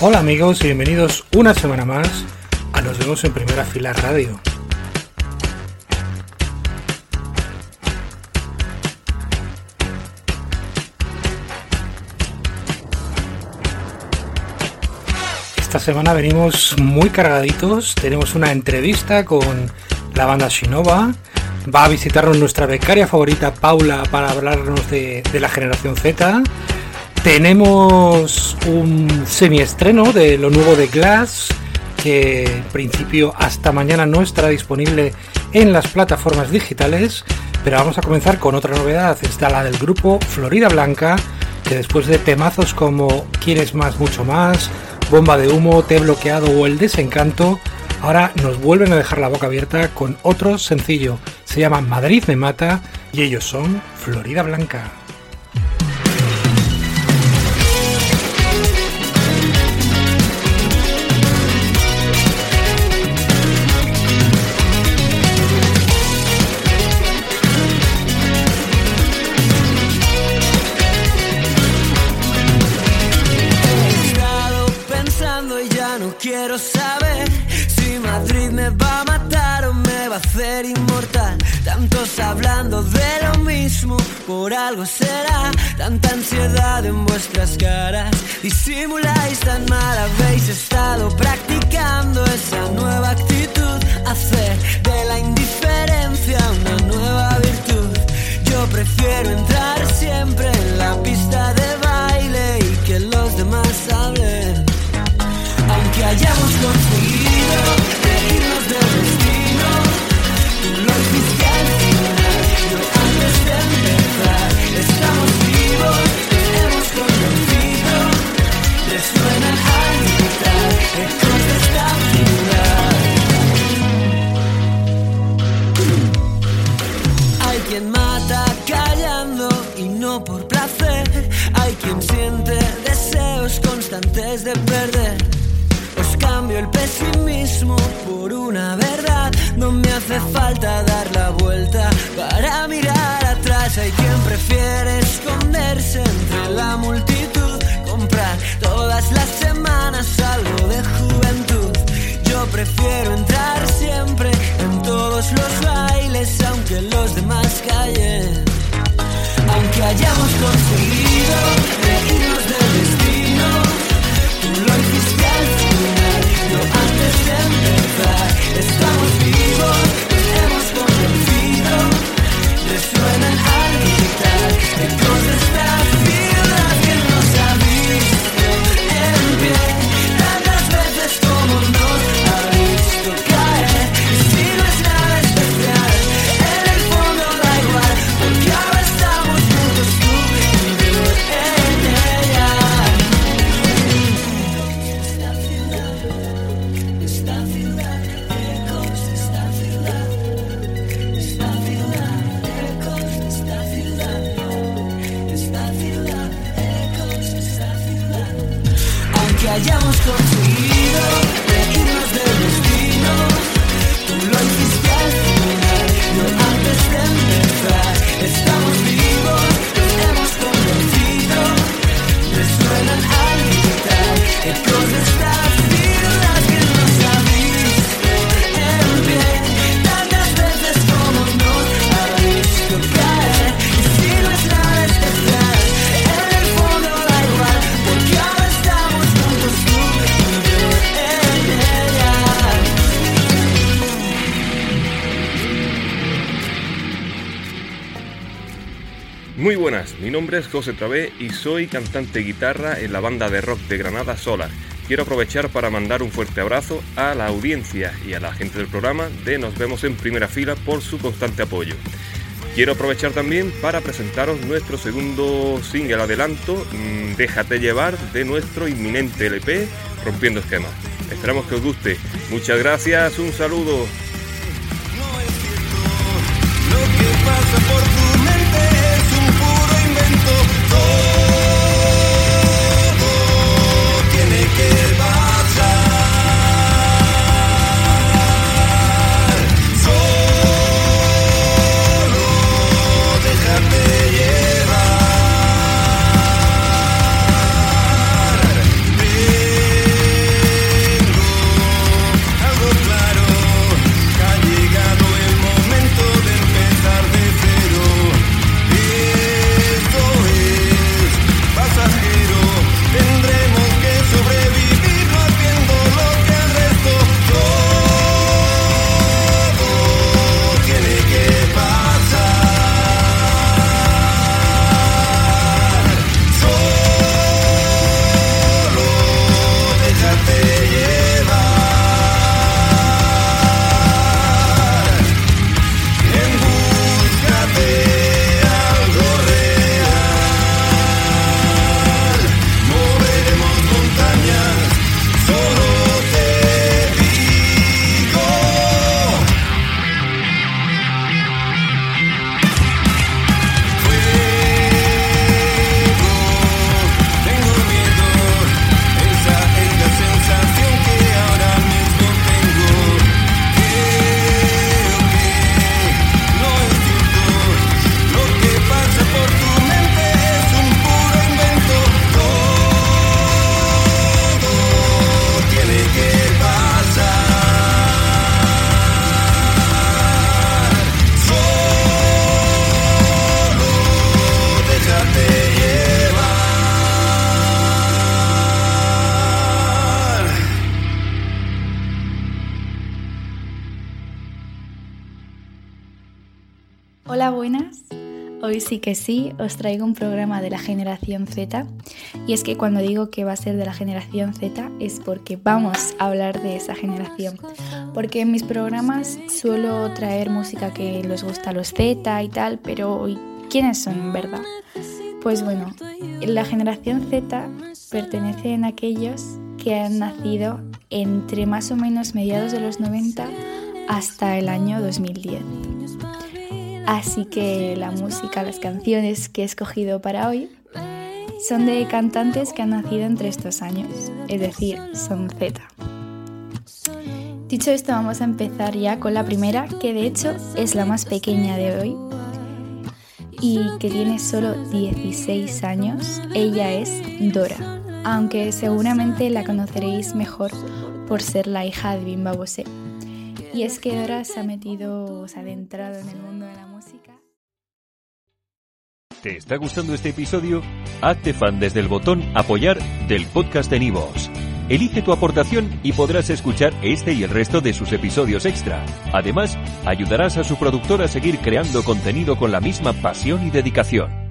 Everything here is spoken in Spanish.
Hola amigos y bienvenidos una semana más a Nos vemos en Primera Fila Radio. Esta semana venimos muy cargaditos, tenemos una entrevista con la banda Shinova, va a visitarnos nuestra becaria favorita Paula para hablarnos de, la generación Z, tenemos un semiestreno de lo nuevo de Glass, que en principio hasta mañana no estará disponible en las plataformas digitales, pero vamos a comenzar con otra novedad, está la del grupo Florida Blanca, que después de temazos como Quieres más, mucho más, Bomba de humo, Te bloqueado o El desencanto, ahora nos vuelven a dejar la boca abierta con otro sencillo, se llama Madrid me mata y ellos son Florida Blanca. Hacer inmortal. Tantos hablando de lo mismo, por algo será. Tanta ansiedad en vuestras caras. Disimuláis tan mal, habéis estado practicando esa nueva actitud. Hacer de la indiferencia una nueva virtud. Mata callando y no por placer, hay quien siente deseos constantes de perder. Os cambio el pesimismo por una verdad, no me hace falta dar la vuelta para mirar hay quien prefiere esconderse entre la multitud, comprar todas las semanas algo de juventud. Yo prefiero entrar siempre en todos los bailes, aunque los demás Aunque hayamos conseguido reírnos del Don't Mi nombre es José Travé y soy cantante guitarra en la banda de rock de Granada Solar. Quiero aprovechar para mandar un fuerte abrazo a la audiencia y a la gente del programa de Nos vemos en primera fila por su constante apoyo. Quiero aprovechar también para presentaros nuestro segundo single adelanto, mm, Déjate llevar, de nuestro inminente LP, Rompiendo Esquemas. Esperamos que os guste. Muchas gracias, un saludo. Hoy sí que sí, os traigo un programa de la generación Z. Y es que cuando digo que va a ser de la generación Z es porque vamos a hablar de esa generación. Porque en mis programas suelo traer música que les gusta a los Z y tal, pero ¿quiénes son verdad? Pues bueno, la generación Z pertenecen a aquellos que han nacido entre más o menos mediados de los 90 hasta el año 2010. Así que la música, las canciones que he escogido para hoy son de cantantes que han nacido entre estos años, es decir, son Z. Dicho esto, vamos a empezar ya con la primera, que de hecho es la más pequeña de hoy y que tiene solo 16 años. Ella es Dora, aunque seguramente la conoceréis mejor por ser la hija de Bimba Bosé. Y es que Dora se ha metido, se ha adentrado en el mundo de la ¿Te está gustando este episodio? Hazte fan desde el botón Apoyar del podcast de Nivos. Elige tu aportación y podrás escuchar este y el resto de sus episodios extra. Además, ayudarás a su productor a seguir creando contenido con la misma pasión y dedicación.